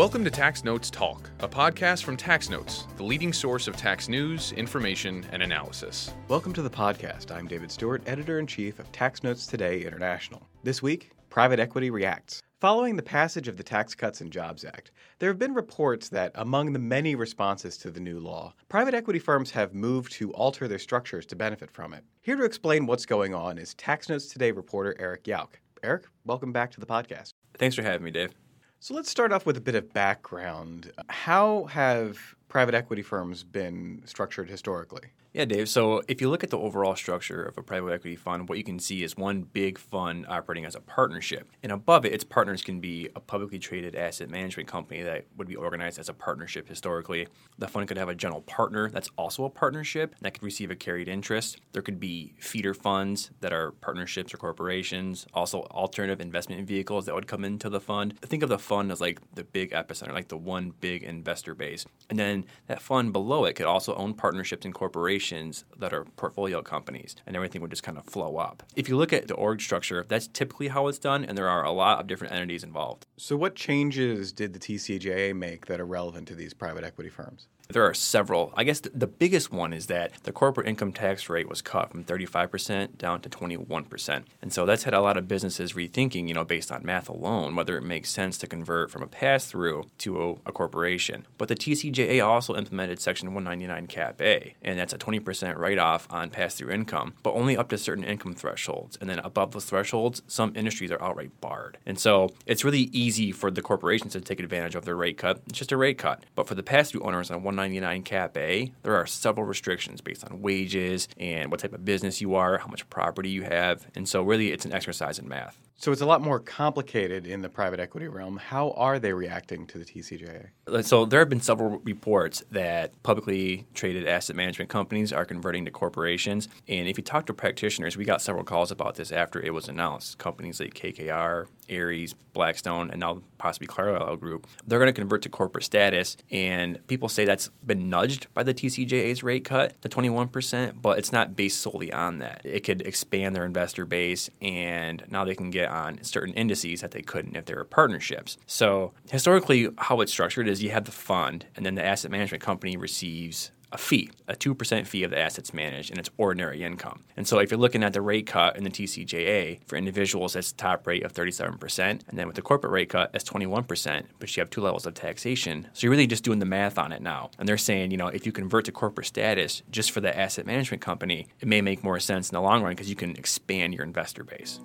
Welcome to Tax Notes Talk, a podcast from Tax Notes, the leading source of tax news, information, and analysis. Welcome to the podcast. I'm David Stewart, editor in chief of Tax Notes Today International. This week, private equity reacts. Following the passage of the Tax Cuts and Jobs Act, there have been reports that among the many responses to the new law, private equity firms have moved to alter their structures to benefit from it. Here to explain what's going on is Tax Notes Today reporter Eric Yauck. Eric, welcome back to the podcast. Thanks for having me, Dave. So let's start off with a bit of background. How have private equity firms been structured historically? Yeah, Dave. So if you look at the overall structure of a private equity fund, what you can see is one big fund operating as a partnership. And above it, its partners can be a publicly traded asset management company that would be organized as a partnership historically. The fund could have a general partner that's also a partnership that could receive a carried interest. There could be feeder funds that are partnerships or corporations, also alternative investment vehicles that would come into the fund. Think of the fund as like the big epicenter, like the one big investor base. And then that fund below it could also own partnerships and corporations corporations that are portfolio companies, and everything would just kind of flow up. If you look at the org structure, that's typically how it's done, and there are a lot of different entities involved. So, what changes did the TCJA make that are relevant to these private equity firms? There are several. I guess the biggest one is that the corporate income tax rate was cut from 35% down to 21%. And so that's had a lot of businesses rethinking, you know, based on math alone, whether it makes sense to convert from a pass through to a, a, corporation. But the TCJA also implemented Section 199 Cap A, and that's a 20% write off on pass through income, but only up to certain income thresholds. And then above those thresholds, some industries are outright barred. And so it's really easy for the corporations to take advantage of their rate cut. It's just a rate cut. But for the pass through owners on 199 Cap A, there are several restrictions based on wages and what type of business you are, how much property you have. And so, really, it's an exercise in math. So it's a lot more complicated in the private equity realm. How are they reacting to the TCJA? So there have been several reports that publicly traded asset management companies are converting to corporations. And if you talk to practitioners, we got several calls about this after it was announced. Companies like KKR, Ares, Blackstone, and now possibly Carlyle Group, they're going to convert to corporate status. And people say that's been nudged by the TCJA's rate cut to 21%, but it's not based solely on that. It could expand their investor base, and now they can get on certain indices that they couldn't if they were partnerships. So historically, how it's structured is you have the fund, and then the asset management company receives a fee, a 2% fee of the assets managed, and it's ordinary income. And so if you're looking at the rate cut in the TCJA, for individuals, that's the top rate of 37%, and then with the corporate rate cut, that's 21%, but you have two levels of taxation. So you're really just doing the math on it now. And they're saying, you know, if you convert to corporate status just for the asset management company, it may make more sense in the long run because you can expand your investor base.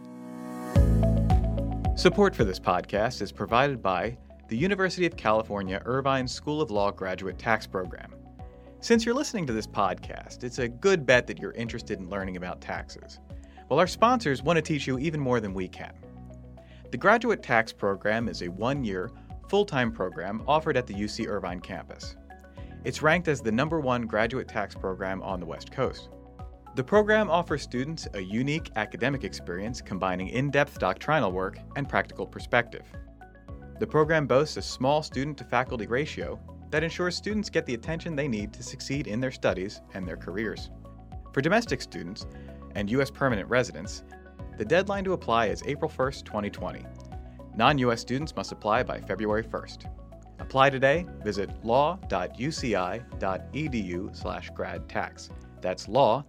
Support for this podcast is provided by the University of California Irvine School of Law Graduate Tax Program. Since you're listening to this podcast, it's a good bet that you're interested in learning about taxes. Well, our sponsors want to teach you even more than we can. The Graduate Tax Program is a one year, full time program offered at the UC Irvine campus. It's ranked as the number one graduate tax program on the West Coast. The program offers students a unique academic experience combining in depth doctrinal work and practical perspective. The program boasts a small student to faculty ratio that ensures students get the attention they need to succeed in their studies and their careers. For domestic students and U.S. permanent residents, the deadline to apply is April 1, 2020. Non U.S. students must apply by February 1st. Apply today. Visit law.uci.edu/gradtax. That's law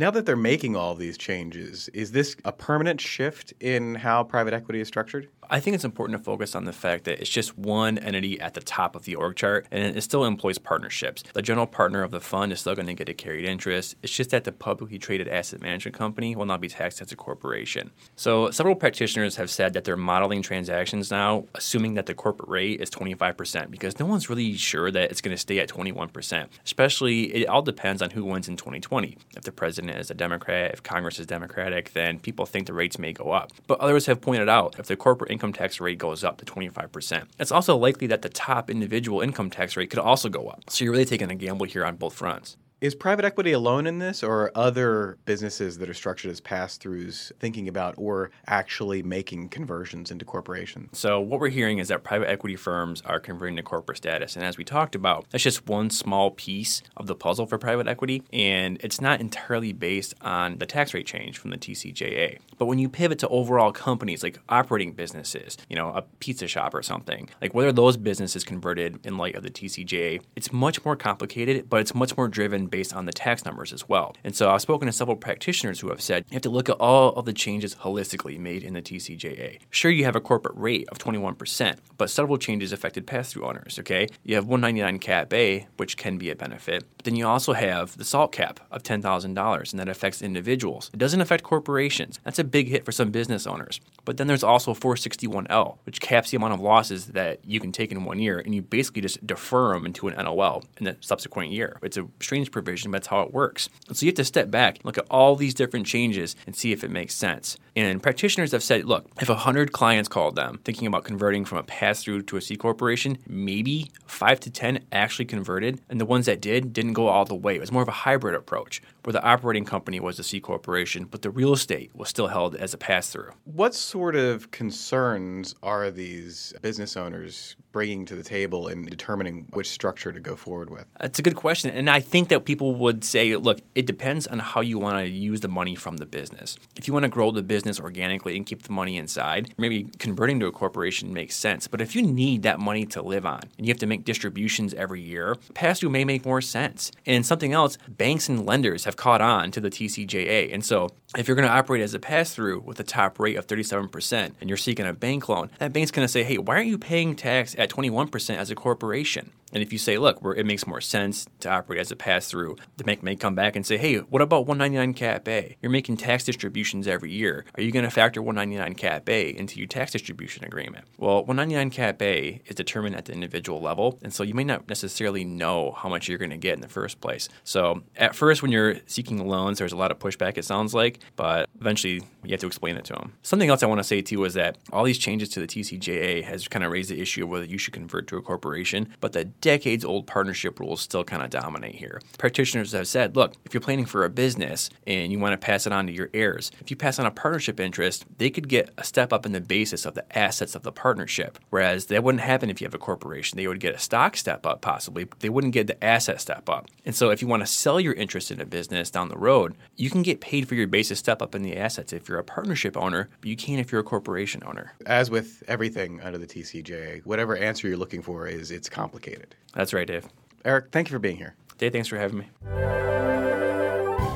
Now that they're making all these changes, is this a permanent shift in how private equity is structured? I think it's important to focus on the fact that it's just one entity at the top of the org chart and it still employs partnerships. The general partner of the fund is still going to get a carried interest. It's just that the publicly traded asset management company will not be taxed as a corporation. So, several practitioners have said that they're modeling transactions now, assuming that the corporate rate is 25% because no one's really sure that it's going to stay at 21%. Especially, it all depends on who wins in 2020. If the president is a Democrat, if Congress is Democratic, then people think the rates may go up. But others have pointed out if the corporate income tax rate goes up to 25%. It's also likely that the top individual income tax rate could also go up. So you're really taking a gamble here on both fronts. Is private equity alone in this, or other businesses that are structured as pass throughs thinking about or actually making conversions into corporations? So, what we're hearing is that private equity firms are converting to corporate status. And as we talked about, that's just one small piece of the puzzle for private equity. And it's not entirely based on the tax rate change from the TCJA. But when you pivot to overall companies like operating businesses, you know, a pizza shop or something, like whether those businesses converted in light of the TCJA, it's much more complicated, but it's much more driven based on the tax numbers as well. And so I've spoken to several practitioners who have said you have to look at all of the changes holistically made in the TCJA. Sure, you have a corporate rate of 21%, but several changes affected pass through owners, okay? You have 199 cap A, which can be a benefit, but then you also have the SALT cap of $10,000, and that affects individuals. It doesn't affect corporations. That's a big hit for some business owners. But then there's also 461L, which caps the amount of losses that you can take in one year, and you basically just defer them into an NOL in the subsequent year. It's a strange provision, but that's how it works. So you have to step back, look at all these different changes, and see if it makes sense. And practitioners have said, look, if 100 clients called them thinking about converting from a pass through to a C corporation, maybe 5 to 10 actually converted, and the ones that did didn't go all the way. It was more of a hybrid approach where the operating company was a C corporation, but the real estate was still held as a pass through. What sort of concerns are these business owners bringing to the table in determining which structure to go forward with? That's a good question. And I think that people would say, look, it depends on how you want to use the money from the business. If you want to grow the business organically and keep the money inside, maybe converting to a corporation makes sense. But if you need that money to live on and you have to make distributions every year, pass through may make more sense. And something else, banks and lenders have caught on to the TCJA. And so if you're going to operate as a pass through with a top rate of 37% and you're seeking a bank loan, that bank's going to say, hey, why aren't you paying tax at 21% as a corporation? And if you say, look, it makes more sense to operate as a pass through, the bank may come back and say, hey, what about 199 Cap A? You're making tax distributions every year. Are you going to factor 199 Cap A into your tax distribution agreement? Well, 199 Cap A is determined at the individual level, and so you may not necessarily know how much you're going to get in the first place. So at first, when you're seeking loans, there's a lot of pushback, it sounds like, but eventually you have to explain it to them. Something else I want to say too is that all these changes to the TCJA has kind of raised the issue of whether you should convert to a corporation, but the decades old partnership rules still kind of dominate here. Practitioners have said, look, if you're planning for a business and you want to pass it on to your heirs, if you pass on a partnership interest, they could get a step up in the basis of the assets of the partnership. Whereas that wouldn't happen if you have a corporation. They would get a stock step up possibly, but they wouldn't get the asset step up. And so if you want to sell your interest in a business down the road, you can get paid for your basis step up in the assets if you're a partnership owner, but you can't if you're a corporation owner. As with everything under the TCJA, whatever answer you're looking for is it's complicated. That's right, Dave. Eric, thank you for being here. Dave, thanks for having me.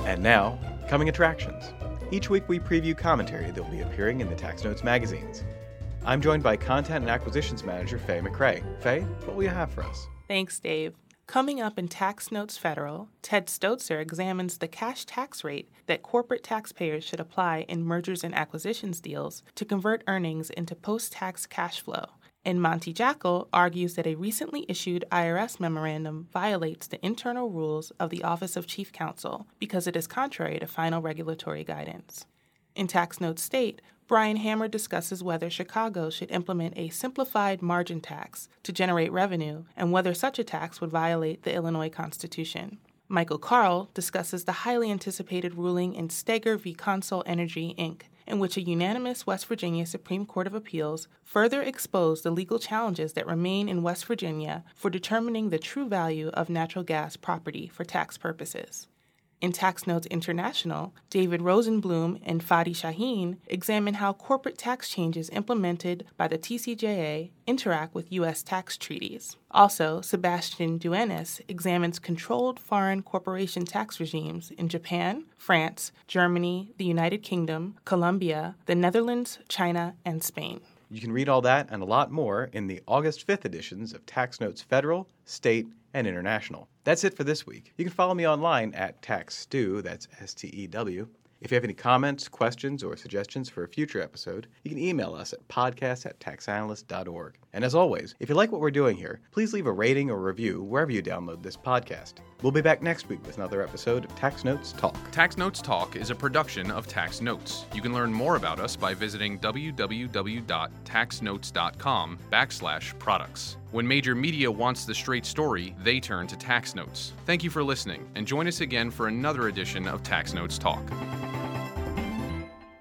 And now, coming attractions. Each week we preview commentary that will be appearing in the Tax Notes magazines. I'm joined by Content and Acquisitions Manager Faye McRae. Faye, what will you have for us? Thanks, Dave. Coming up in Tax Notes Federal, Ted Stotzer examines the cash tax rate that corporate taxpayers should apply in mergers and acquisitions deals to convert earnings into post tax cash flow. And Monte Jackel argues that a recently issued IRS memorandum violates the internal rules of the Office of Chief Counsel because it is contrary to final regulatory guidance. In Tax Notes State, Brian Hamer discusses whether Chicago should implement a simplified margin tax to generate revenue and whether such a tax would violate the Illinois Constitution. Michael Carl discusses the highly anticipated ruling in Steager v. Consol Energy, Inc., in which a unanimous West Virginia Supreme Court of Appeals further exposed the legal challenges that remain in West Virginia for determining the true value of natural gas property for tax purposes. In Tax Notes International, David Rosenbloom and Fadi Shaheen examine how corporate tax changes implemented by the TCJA interact with U.S. tax treaties. Also, Sebastian Duenas examines controlled foreign corporation tax regimes in Japan, France, Germany, the United Kingdom, Colombia, the Netherlands, China, and Spain. You can read all that and a lot more in the August 5th editions of Tax Notes Federal, State, and International. That's it for this week. You can follow me online at TaxStew, that's S T E W. If you have any comments, questions, or suggestions for a future episode, you can email us at podcast at taxanalyst.org. And as always, if you like what we're doing here, please leave a rating or review wherever you download this podcast. We'll be back next week with another episode of Tax Notes Talk. Tax Notes Talk is a production of Tax Notes. You can learn more about us by visiting www.taxnotes.com backslash products. When major media wants the straight story, they turn to Tax Notes. Thank you for listening, and join us again for another edition of Tax Notes Talk.